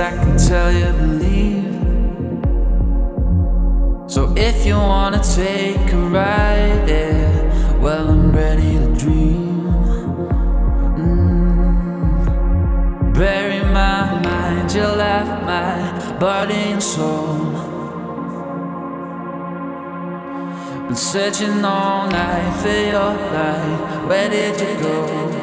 I can tell you believe. So if you wanna take a ride yeah, well, I'm ready to dream. Mm. Bury my mind, you left my body and soul. Been searching all night for your light. Where did you go?